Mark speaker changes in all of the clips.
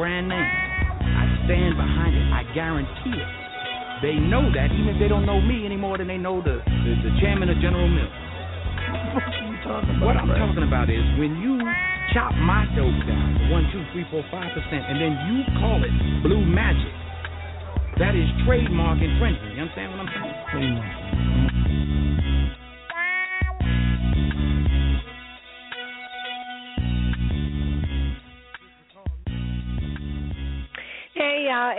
Speaker 1: Brand name. I stand behind it. I guarantee it. They know that even if they don't know me any more than they know the, the, the chairman of General Mills.
Speaker 2: What are you talking about?
Speaker 1: What I'm talking about is when you chop my dope down to one, two, three, four, five percent, and then you call it blue magic. That is trademark infringement. You understand what I'm saying?
Speaker 2: Pretty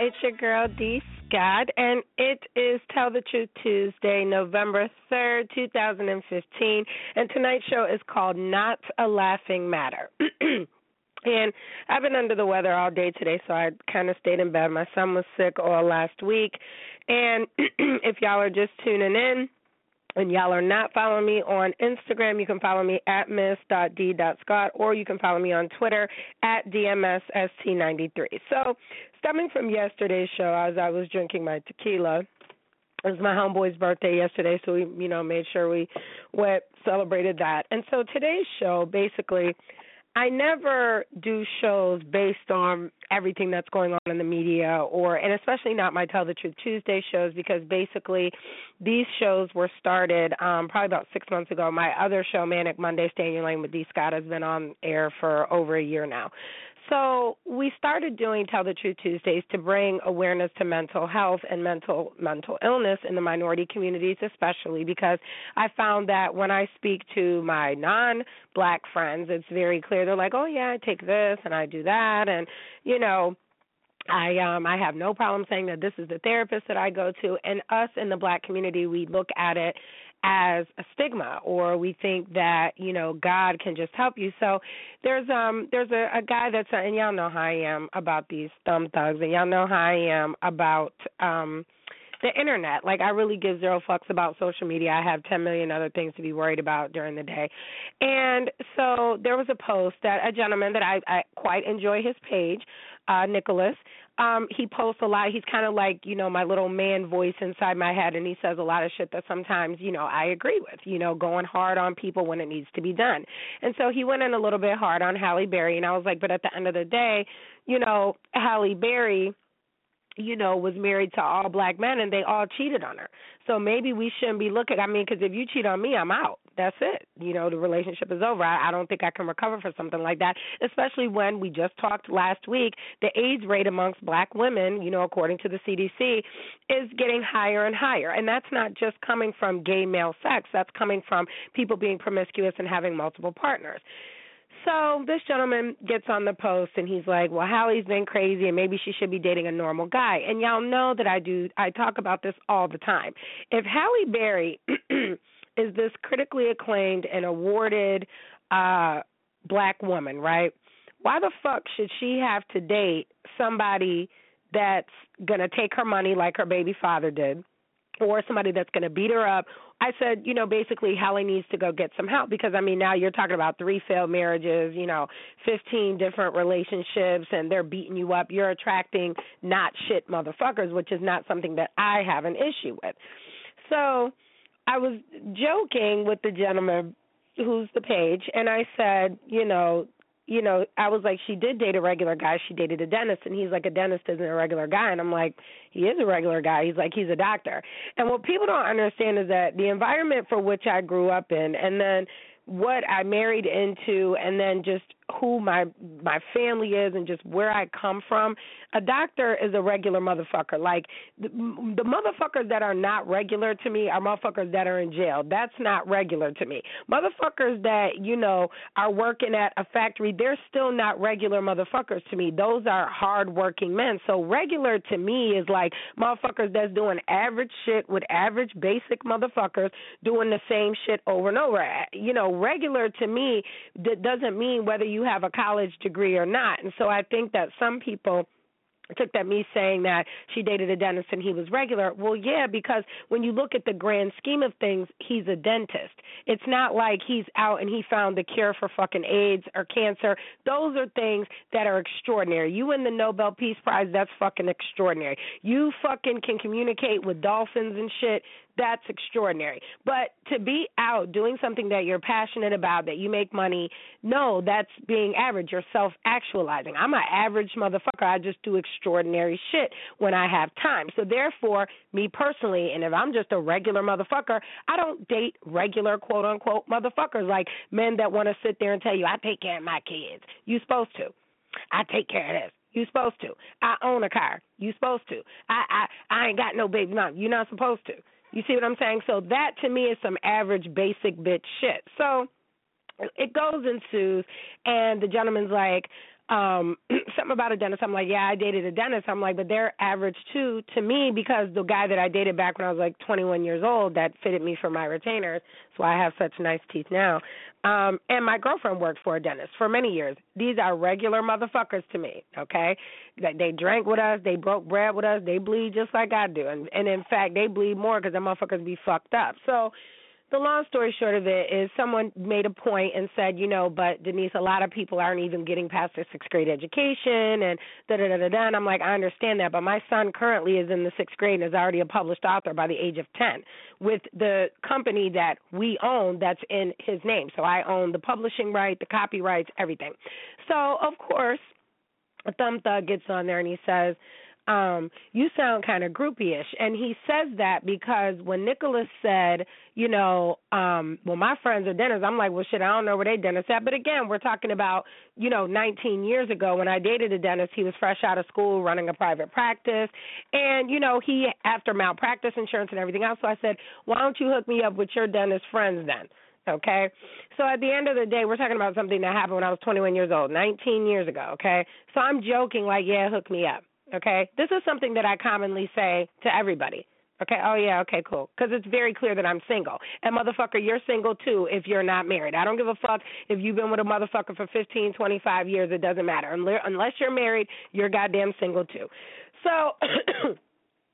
Speaker 3: it's your girl D Scott, and it is Tell the Truth Tuesday, November 3rd, 2015. And tonight's show is called Not a Laughing Matter. and I've been under the weather all day today, so I kind of stayed in bed. My son was sick all last week. And if y'all are just tuning in, and y'all are not following me on Instagram, you can follow me at miss.d.scott or you can follow me on Twitter at DMSST93. So, stemming from yesterday's show, as I was drinking my tequila, it was my homeboy's birthday yesterday, so we, you know, made sure we went celebrated that. And so today's show, basically, I never do shows based on everything that's going on in the media or and especially not my Tell the Truth Tuesday shows because basically these shows were started um probably about six months ago. My other show, Manic Monday, Stay Your Lane with D Scott, has been on air for over a year now. So we started doing Tell the Truth Tuesdays to bring awareness to mental health and mental mental illness in the minority communities, especially because I found that when I speak to my non-black friends, it's very clear. They're like, "Oh yeah, I take this and I do that," and you know, I um I have no problem saying that this is the therapist that I go to and us in the black community we look at it as a stigma or we think that you know God can just help you so there's um there's a, a guy that's and y'all know how I am about these thumb thugs and y'all know how I am about um the internet. Like I really give zero fucks about social media. I have 10 million other things to be worried about during the day. And so there was a post that a gentleman that I, I quite enjoy his page, uh Nicholas. Um he posts a lot. He's kind of like, you know, my little man voice inside my head and he says a lot of shit that sometimes, you know, I agree with, you know, going hard on people when it needs to be done. And so he went in a little bit hard on Halle Berry and I was like, but at the end of the day, you know, Halle Berry you know, was married to all black men and they all cheated on her. So maybe we shouldn't be looking. I mean, because if you cheat on me, I'm out. That's it. You know, the relationship is over. I, I don't think I can recover from something like that, especially when we just talked last week. The AIDS rate amongst black women, you know, according to the CDC, is getting higher and higher. And that's not just coming from gay male sex, that's coming from people being promiscuous and having multiple partners. So this gentleman gets on the post and he's like, "Well, Halle's been crazy and maybe she should be dating a normal guy." And y'all know that I do I talk about this all the time. If Halle Berry is this critically acclaimed and awarded uh black woman, right? Why the fuck should she have to date somebody that's going to take her money like her baby father did? or somebody that's going to beat her up. I said, you know, basically Halle needs to go get some help because I mean now you're talking about three failed marriages, you know, 15 different relationships and they're beating you up. You're attracting not shit motherfuckers, which is not something that I have an issue with. So, I was joking with the gentleman who's the page and I said, you know, you know, I was like, she did date a regular guy. She dated a dentist, and he's like, a dentist isn't a regular guy. And I'm like, he is a regular guy. He's like, he's a doctor. And what people don't understand is that the environment for which I grew up in, and then what I married into, and then just who my my family is and just where I come from, a doctor is a regular motherfucker. Like the, the motherfuckers that are not regular to me are motherfuckers that are in jail. That's not regular to me. Motherfuckers that you know are working at a factory, they're still not regular motherfuckers to me. Those are hardworking men. So regular to me is like motherfuckers that's doing average shit with average basic motherfuckers doing the same shit over and over. You know, regular to me that doesn't mean whether you have a college degree or not. And so I think that some people took that me saying that she dated a dentist and he was regular. Well, yeah, because when you look at the grand scheme of things, he's a dentist. It's not like he's out and he found the cure for fucking AIDS or cancer. Those are things that are extraordinary. You win the Nobel Peace Prize, that's fucking extraordinary. You fucking can communicate with dolphins and shit that's extraordinary. But to be out doing something that you're passionate about, that you make money, no, that's being average. You're self actualizing. I'm an average motherfucker. I just do extraordinary shit when I have time. So therefore, me personally, and if I'm just a regular motherfucker, I don't date regular quote unquote motherfuckers like men that want to sit there and tell you, I take care of my kids. You supposed to. I take care of this. You supposed to. I own a car. You supposed to. I I I ain't got no baby mom. You're not supposed to. You see what I'm saying? So that to me is some average basic bitch shit. So it goes ensues and the gentleman's like um something about a dentist. I'm like yeah i dated a dentist. I'm like but they're average too to me because the guy that i dated back when i was like 21 years old that fitted me for my retainers. So i have such nice teeth now. Um and my girlfriend worked for a dentist for many years. These are regular motherfuckers to me okay? That they drank with us. They broke bread with us. They bleed just like i do. And and in fact they bleed more because the motherfuckers be fucked up. So the long story short of it is someone made a point and said, you know, but Denise, a lot of people aren't even getting past their sixth grade education and da da da da da. And I'm like, I understand that, but my son currently is in the sixth grade and is already a published author by the age of ten with the company that we own that's in his name. So I own the publishing right, the copyrights, everything. So of course, a thumb thug gets on there and he says, um, you sound kind of groupie-ish. And he says that because when Nicholas said, you know, um, well, my friends are dentists, I'm like, well, shit, I don't know where they dentists at. But again, we're talking about, you know, 19 years ago when I dated a dentist. He was fresh out of school, running a private practice, and you know, he after malpractice insurance and everything else. So I said, why don't you hook me up with your dentist friends then? Okay. So at the end of the day, we're talking about something that happened when I was 21 years old, 19 years ago. Okay. So I'm joking, like, yeah, hook me up. Okay, this is something that I commonly say to everybody. Okay, oh yeah, okay, cool. Because it's very clear that I'm single. And motherfucker, you're single too if you're not married. I don't give a fuck if you've been with a motherfucker for 15, 25 years. It doesn't matter. Unless you're married, you're goddamn single too. So.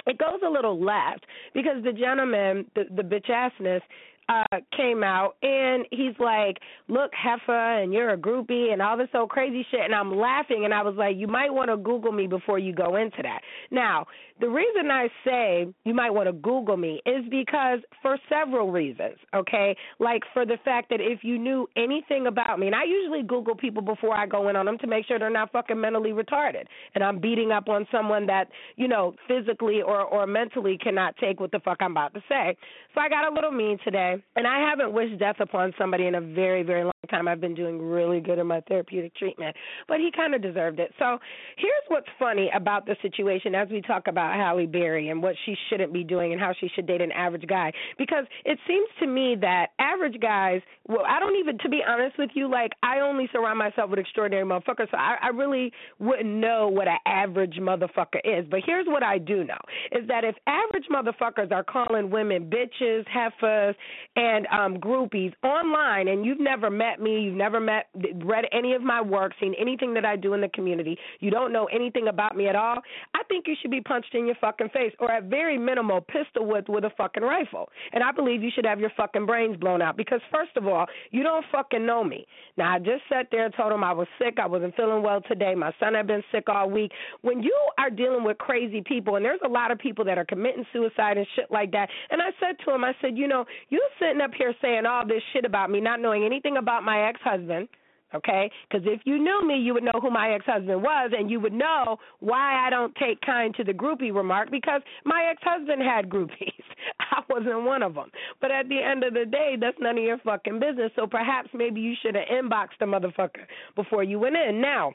Speaker 3: it goes a little left because the gentleman, the, the bitch assness, uh came out and he's like, Look, Heffa and you're a groupie and all this old crazy shit and I'm laughing and I was like, You might want to Google me before you go into that. Now, the reason I say you might want to Google me is because for several reasons, okay? Like for the fact that if you knew anything about me, and I usually Google people before I go in on them to make sure they're not fucking mentally retarded and I'm beating up on someone that, you know, physically or, or mentally cannot take what the fuck I'm about to say. So I got a little mean today and I haven't wished death upon somebody in a very, very long time. I've been doing really good in my therapeutic treatment, but he kind of deserved it. So here's what's funny about the situation as we talk about Halle Berry and what she shouldn't be doing and how she should date an average guy. Because it seems to me that average guys, well, I don't even, to be honest with you, like I only surround myself with extraordinary motherfuckers, so I, I really wouldn't know what an average motherfucker is. But here's what I do know is that if average motherfuckers are calling women bitches, heifers, and um groupies online, and you've never met me, you've never met, read any of my work, seen anything that I do in the community, you don't know anything about me at all, I think you should be punched in your fucking face, or at very minimal, pistol whipped with a fucking rifle. And I believe you should have your fucking brains blown out because first of all, you don't fucking know me. Now I just sat there and told him I was sick, I wasn't feeling well today, my son had been sick all week. When you are dealing with crazy people, and there's a lot of people that are committing suicide and shit like that, and I said to him, I said, you know, you sitting up here saying all this shit about me, not knowing anything about my ex husband okay? Because if you knew me, you would know who my ex husband was, and you would know why I don't take kind to the groupie remark because my ex husband had groupies. I wasn't one of them. But at the end of the day, that's none of your fucking business. So perhaps maybe you should have inboxed the motherfucker before you went in. Now,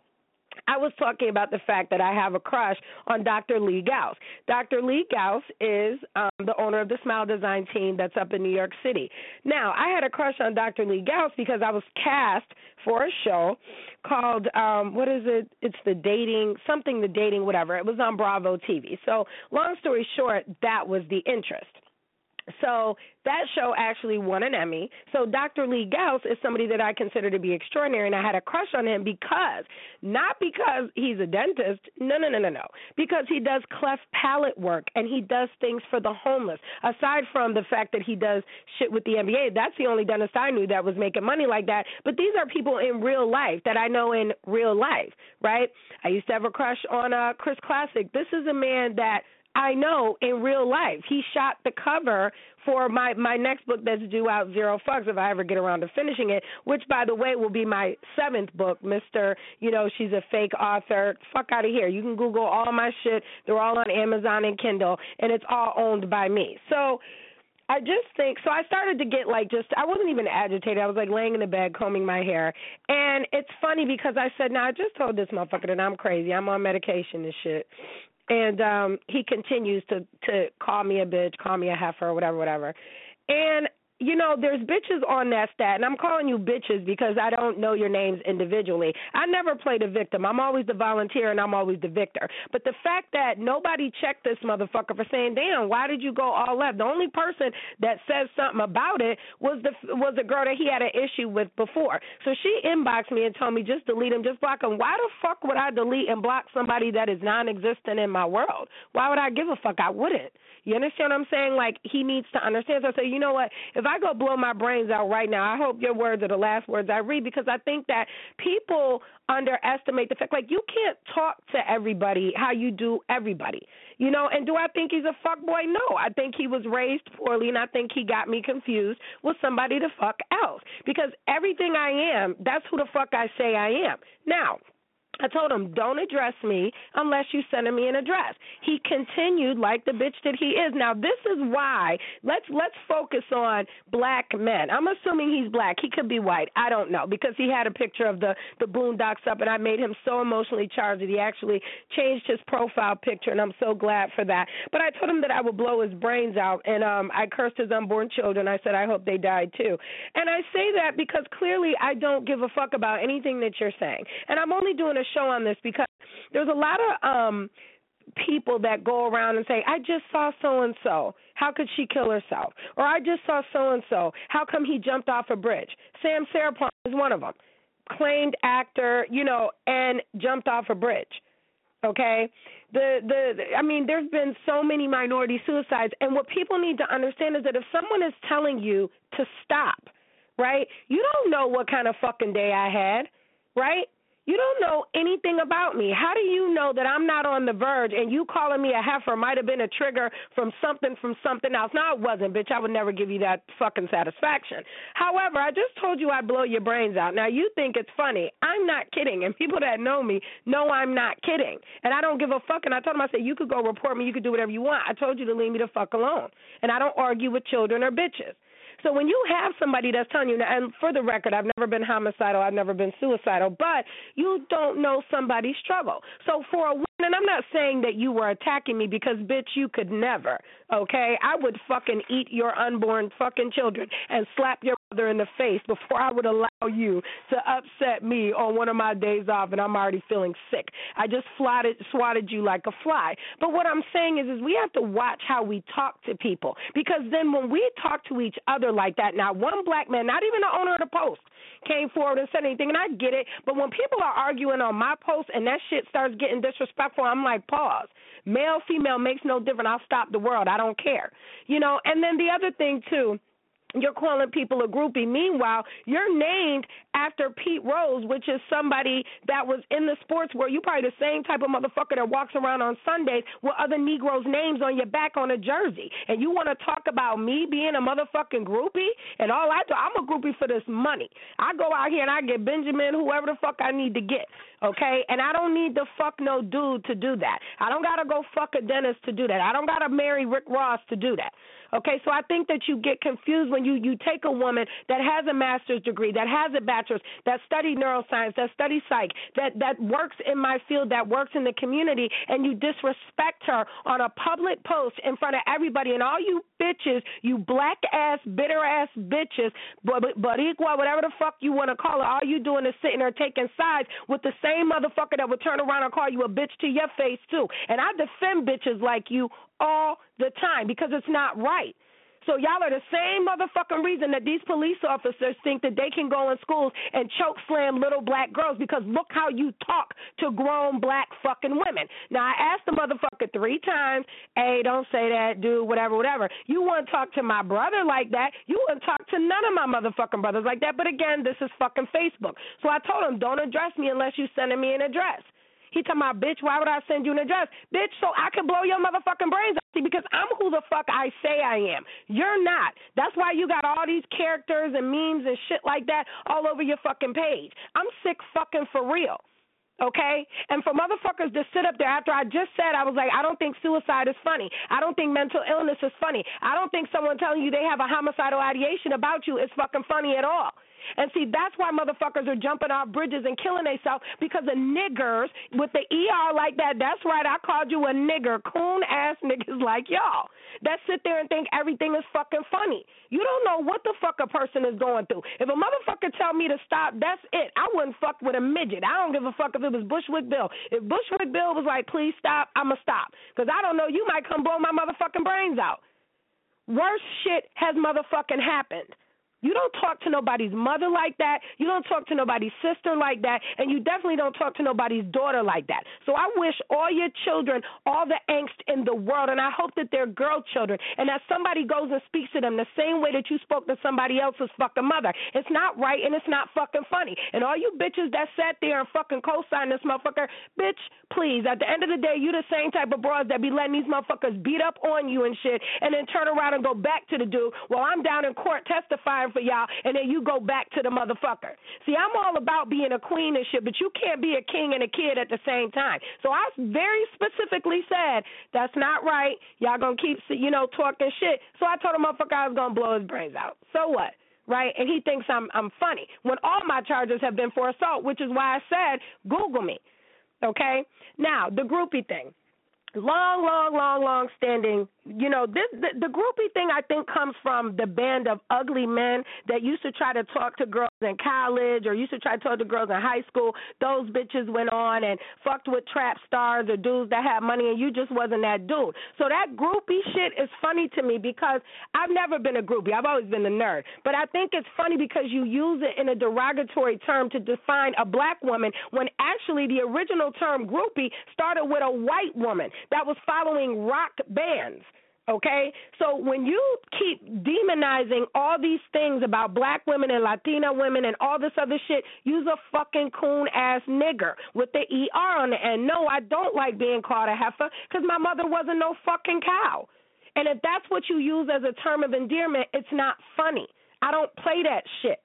Speaker 3: I was talking about the fact that I have a crush on Dr. Lee Gause. Dr. Lee Gause is um, the owner of the Smile Design team that's up in New York City. Now, I had a crush on Dr. Lee Gause because I was cast for a show called um what is it? It's the dating something the dating whatever. It was on Bravo TV. So, long story short, that was the interest. So that show actually won an Emmy. So Dr. Lee Gause is somebody that I consider to be extraordinary, and I had a crush on him because, not because he's a dentist, no, no, no, no, no, because he does cleft palate work and he does things for the homeless. Aside from the fact that he does shit with the NBA, that's the only dentist I knew that was making money like that. But these are people in real life that I know in real life, right? I used to have a crush on uh, Chris Classic. This is a man that I know in real life. He shot the cover for my my next book that's due out zero fucks if I ever get around to finishing it, which by the way will be my seventh book, Mister. You know she's a fake author. Fuck out of here. You can Google all my shit. They're all on Amazon and Kindle, and it's all owned by me. So. I just think so. I started to get like just I wasn't even agitated. I was like laying in the bed combing my hair, and it's funny because I said, "Now I just told this motherfucker that I'm crazy. I'm on medication and shit." And um he continues to to call me a bitch, call me a heifer, whatever, whatever. And you know, there's bitches on that stat, and I'm calling you bitches because I don't know your names individually. I never play the victim. I'm always the volunteer, and I'm always the victor. But the fact that nobody checked this motherfucker for saying, "Damn, why did you go all left?" The only person that says something about it was the was the girl that he had an issue with before. So she inboxed me and told me just delete him, just block him. Why the fuck would I delete and block somebody that is non-existent in my world? Why would I give a fuck? I wouldn't. You understand what I'm saying? Like he needs to understand. So I say, you know what? If I go blow my brains out right now, I hope your words are the last words I read because I think that people underestimate the fact like you can't talk to everybody how you do everybody. You know, and do I think he's a fuck boy? No. I think he was raised poorly and I think he got me confused with somebody the fuck else. Because everything I am, that's who the fuck I say I am. Now, I told him, don't address me unless you send me an address. He continued like the bitch that he is. Now this is why let's let's focus on black men. I'm assuming he's black. He could be white. I don't know because he had a picture of the the boondocks up, and I made him so emotionally charged that he actually changed his profile picture, and I'm so glad for that. But I told him that I would blow his brains out, and um I cursed his unborn children. I said I hope they died too, and I say that because clearly I don't give a fuck about anything that you're saying, and I'm only doing a show on this because there's a lot of um people that go around and say, I just saw so and so. How could she kill herself? Or I just saw so and so. How come he jumped off a bridge? Sam Sarpong is one of them. Claimed actor, you know, and jumped off a bridge. Okay? The the I mean there's been so many minority suicides and what people need to understand is that if someone is telling you to stop, right? You don't know what kind of fucking day I had, right? You don't know anything about me. How do you know that I'm not on the verge and you calling me a heifer might have been a trigger from something from something else? No, it wasn't, bitch. I would never give you that fucking satisfaction. However, I just told you I'd blow your brains out. Now you think it's funny. I'm not kidding. And people that know me know I'm not kidding. And I don't give a fuck. And I told him, I said, you could go report me. You could do whatever you want. I told you to leave me the fuck alone. And I don't argue with children or bitches. So when you have somebody that's telling you, and for the record, I've never been homicidal, I've never been suicidal, but you don't know somebody's struggle. So for a woman, and I'm not saying that you were attacking me because, bitch, you could never, okay? I would fucking eat your unborn fucking children and slap your mother in the face before I would allow you to upset me on one of my days off and I'm already feeling sick. I just swatted, swatted you like a fly. But what I'm saying is, is we have to watch how we talk to people because then when we talk to each other like that. Now, one black man, not even the owner of the post, came forward and said anything, and I get it. But when people are arguing on my post and that shit starts getting disrespectful, I'm like, pause. Male, female makes no difference. I'll stop the world. I don't care. You know, and then the other thing, too, you're calling people a groupie. Meanwhile, you're named after Pete Rose, which is somebody that was in the sports world. You're probably the same type of motherfucker that walks around on Sundays with other Negroes' names on your back on a jersey. And you want to talk about me being a motherfucking groupie? And all I do, I'm a groupie for this money. I go out here and I get Benjamin, whoever the fuck I need to get. Okay? And I don't need to fuck no dude to do that. I don't got to go fuck a dentist to do that. I don't got to marry Rick Ross to do that. Okay, so I think that you get confused when you you take a woman that has a master's degree, that has a bachelor's, that studied neuroscience, that studied psych, that that works in my field, that works in the community, and you disrespect her on a public post in front of everybody, and all you bitches, you black ass, bitter ass bitches, but but whatever the fuck you want to call it, all you doing is sitting there taking sides with the same motherfucker that would turn around and call you a bitch to your face too. And I defend bitches like you all the time because it's not right. So y'all are the same motherfucking reason that these police officers think that they can go in schools and choke slam little black girls because look how you talk to grown black fucking women. Now I asked the motherfucker three times, hey, don't say that, dude, whatever, whatever. You wouldn't talk to my brother like that? You wouldn't talk to none of my motherfucking brothers like that. But again, this is fucking Facebook. So I told him, don't address me unless you sending me an address. He talking about, bitch, why would I send you an address? Bitch, so I can blow your motherfucking brains out. See, because I'm who the fuck I say I am. You're not. That's why you got all these characters and memes and shit like that all over your fucking page. I'm sick fucking for real okay? And for motherfuckers to sit up there after I just said, I was like, I don't think suicide is funny. I don't think mental illness is funny. I don't think someone telling you they have a homicidal ideation about you is fucking funny at all. And see, that's why motherfuckers are jumping off bridges and killing themselves because of niggers with the ER like that. That's right, I called you a nigger, coon ass niggas like y'all that sit there and think everything is fucking funny. You don't know what the fuck a person is going through. If a motherfucker tell me to stop, that's it. I wouldn't fuck with a midget. I don't give a fuck if it was Bushwick Bill. If Bushwick Bill was like, please stop, I'ma stop. Because I don't know, you might come blow my motherfucking brains out. Worse shit has motherfucking happened. You don't talk to nobody's mother like that. You don't talk to nobody's sister like that. And you definitely don't talk to nobody's daughter like that. So I wish all your children all the angst in the world. And I hope that they're girl children and that somebody goes and speaks to them the same way that you spoke to somebody else's fucking mother. It's not right and it's not fucking funny. And all you bitches that sat there and fucking co signed this motherfucker, bitch, please, at the end of the day, you the same type of bras that be letting these motherfuckers beat up on you and shit and then turn around and go back to the dude while I'm down in court testifying for y'all, and then you go back to the motherfucker. See, I'm all about being a queen and shit, but you can't be a king and a kid at the same time. So I very specifically said that's not right. Y'all gonna keep, you know, talking shit. So I told the motherfucker I was gonna blow his brains out. So what? right? And he thinks I'm I'm funny when all my charges have been for assault, which is why I said Google me. Okay? Now, the groupie thing long, long, long, long standing. You know, this the, the groupie thing I think comes from the band of ugly men that used to try to talk to girls in college or used to try to talk to girls in high school. Those bitches went on and fucked with trap stars or dudes that had money and you just wasn't that dude. So that groupie shit is funny to me because I've never been a groupie. I've always been a nerd. But I think it's funny because you use it in a derogatory term to define a black woman when actually the original term groupie started with a white woman that was following rock bands. Okay? So when you keep demonizing all these things about black women and Latina women and all this other shit, use a fucking coon ass nigger with the ER on the end. No, I don't like being called a heifer because my mother wasn't no fucking cow. And if that's what you use as a term of endearment, it's not funny. I don't play that shit.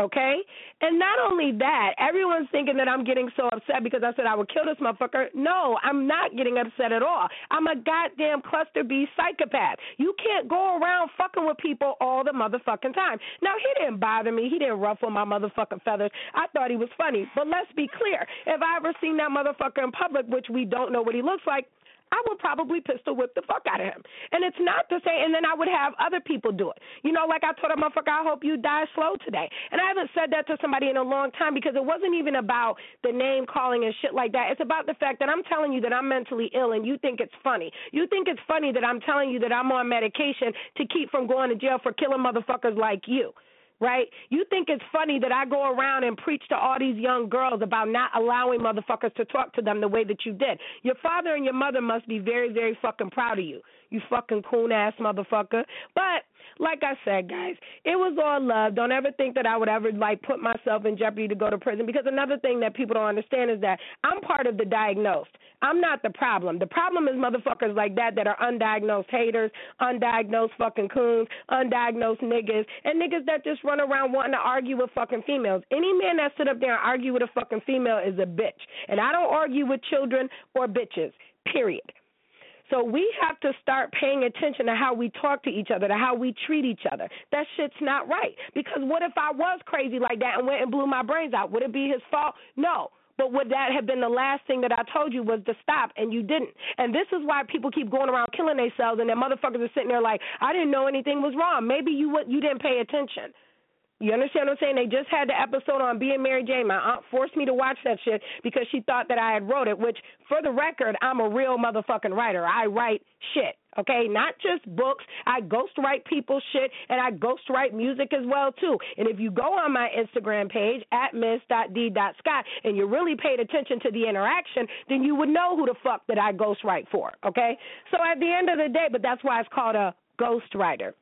Speaker 3: Okay? And not only that, everyone's thinking that I'm getting so upset because I said I would kill this motherfucker. No, I'm not getting upset at all. I'm a goddamn cluster B psychopath. You can't go around fucking with people all the motherfucking time. Now, he didn't bother me. He didn't ruffle my motherfucking feathers. I thought he was funny. But let's be clear. If I ever seen that motherfucker in public, which we don't know what he looks like, I would probably pistol whip the fuck out of him. And it's not to say, and then I would have other people do it. You know, like I told a motherfucker, I hope you die slow today. And I haven't said that to somebody in a long time because it wasn't even about the name calling and shit like that. It's about the fact that I'm telling you that I'm mentally ill and you think it's funny. You think it's funny that I'm telling you that I'm on medication to keep from going to jail for killing motherfuckers like you right? You think it's funny that I go around and preach to all these young girls about not allowing motherfuckers to talk to them the way that you did. Your father and your mother must be very, very fucking proud of you. You fucking coon ass motherfucker. But like I said, guys, it was all love. Don't ever think that I would ever like put myself in jeopardy to go to prison because another thing that people don't understand is that I'm part of the diagnosed. I'm not the problem. The problem is motherfuckers like that that are undiagnosed haters, undiagnosed fucking coons, undiagnosed niggas, and niggas that just run around wanting to argue with fucking females. Any man that sit up there and argue with a fucking female is a bitch. And I don't argue with children or bitches. Period. So we have to start paying attention to how we talk to each other, to how we treat each other. That shit's not right. Because what if I was crazy like that and went and blew my brains out? Would it be his fault? No. But would that have been the last thing that I told you was to stop and you didn't? And this is why people keep going around killing themselves and their motherfuckers are sitting there like, I didn't know anything was wrong. Maybe you you didn't pay attention. You understand what I'm saying? They just had the episode on being Mary Jane. My aunt forced me to watch that shit because she thought that I had wrote it, which, for the record, I'm a real motherfucking writer. I write shit, okay? Not just books. I ghostwrite people's shit, and I ghostwrite music as well, too. And if you go on my Instagram page, at miss.d.scott, and you really paid attention to the interaction, then you would know who the fuck that I ghostwrite for, okay? So at the end of the day, but that's why it's called a ghostwriter.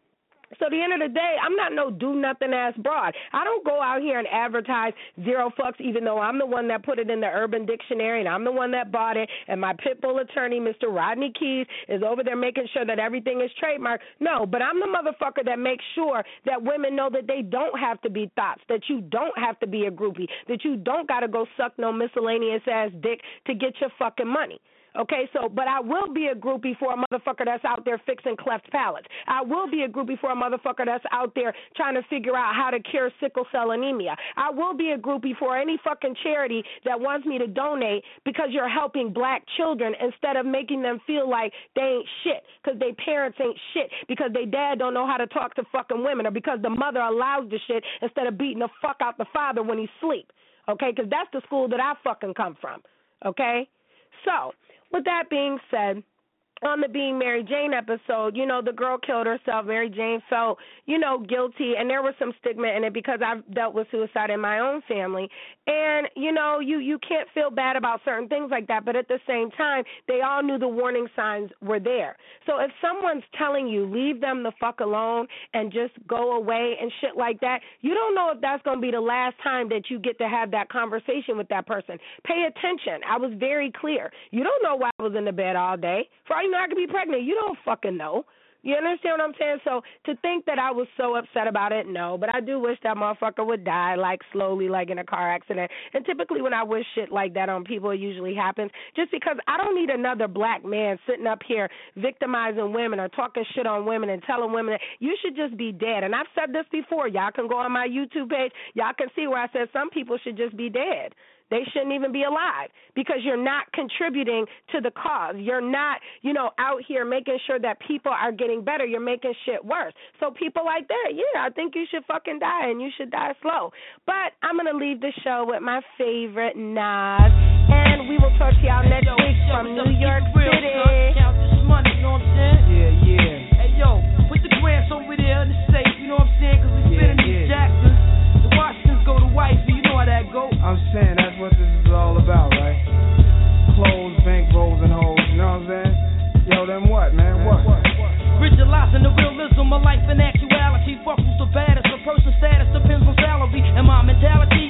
Speaker 3: So at the end of the day, I'm not no do nothing ass broad. I don't go out here and advertise zero fucks, even though I'm the one that put it in the Urban Dictionary and I'm the one that bought it. And my pit bull attorney, Mr. Rodney Keys, is over there making sure that everything is trademarked. No, but I'm the motherfucker that makes sure that women know that they don't have to be thoughts, that you don't have to be a groupie, that you don't got to go suck no miscellaneous ass dick to get your fucking money. Okay, so but I will be a groupie for a motherfucker that's out there fixing cleft palates. I will be a groupie for a motherfucker that's out there trying to figure out how to cure sickle cell anemia. I will be a groupie for any fucking charity that wants me to donate because you're helping black children instead of making them feel like they ain't shit because their parents ain't shit because their dad don't know how to talk to fucking women or because the mother allows the shit instead of beating the fuck out the father when he sleep. Okay, because that's the school that I fucking come from. Okay, so with that being said, on the Being Mary Jane episode, you know, the girl killed herself. Mary Jane felt, you know, guilty, and there was some stigma in it because I've dealt with suicide in my own family. And you know, you you can't feel bad about certain things like that, but at the same time, they all knew the warning signs were there. So if someone's telling you leave them the fuck alone and just go away and shit like that, you don't know if that's going to be the last time that you get to have that conversation with that person. Pay attention. I was very clear. You don't know why I was in the bed all day. For all I could be pregnant. You don't fucking know. You understand what I'm saying? So to think that I was so upset about it, no. But I do wish that motherfucker would die like slowly, like in a car accident. And typically when I wish shit like that on people, it usually happens. Just because I don't need another black man sitting up here victimizing women or talking shit on women and telling women that you should just be dead. And I've said this before. Y'all can go on my YouTube page. Y'all can see where I said some people should just be dead. They shouldn't even be alive because you're not contributing to the cause. You're not, you know, out here making sure that people are getting better. You're making shit worse. So people like that, yeah, I think you should fucking die and you should die slow. But I'm gonna leave the show with my favorite Nas, and we will talk to y'all next week from New York City.
Speaker 1: Yeah, yeah.
Speaker 2: Hey yo, put the grants over there in the safe, go.
Speaker 1: I'm saying that's what this is all about, right? Clothes, bank rolls, and hoes. You know what I'm saying? Yo, then what, man? What?
Speaker 2: Visualizing the realism of life and actuality. Fuck who's the baddest. A person's status depends on salary. And my mentality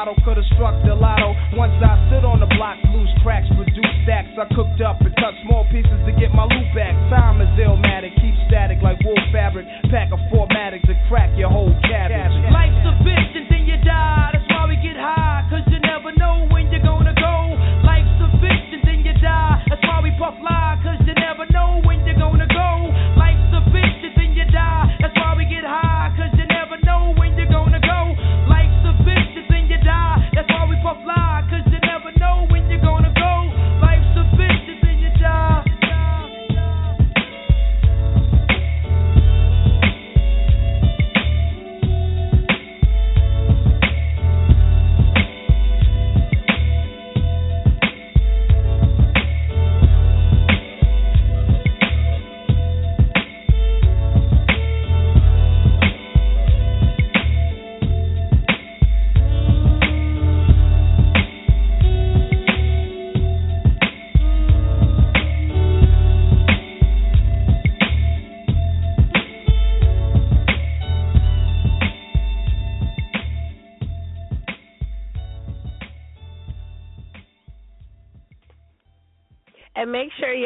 Speaker 2: bottle, could've struck the lotto. Once I stood on the block, loose cracks, produced stacks. I cooked up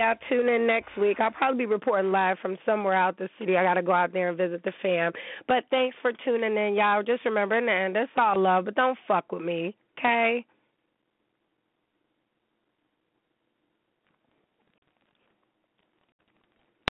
Speaker 3: y'all tune in next week. I'll probably be reporting live from somewhere out the city. I got to go out there and visit the fam. But thanks for tuning in, y'all. Just remember and that's it's all love, but don't fuck with me, okay?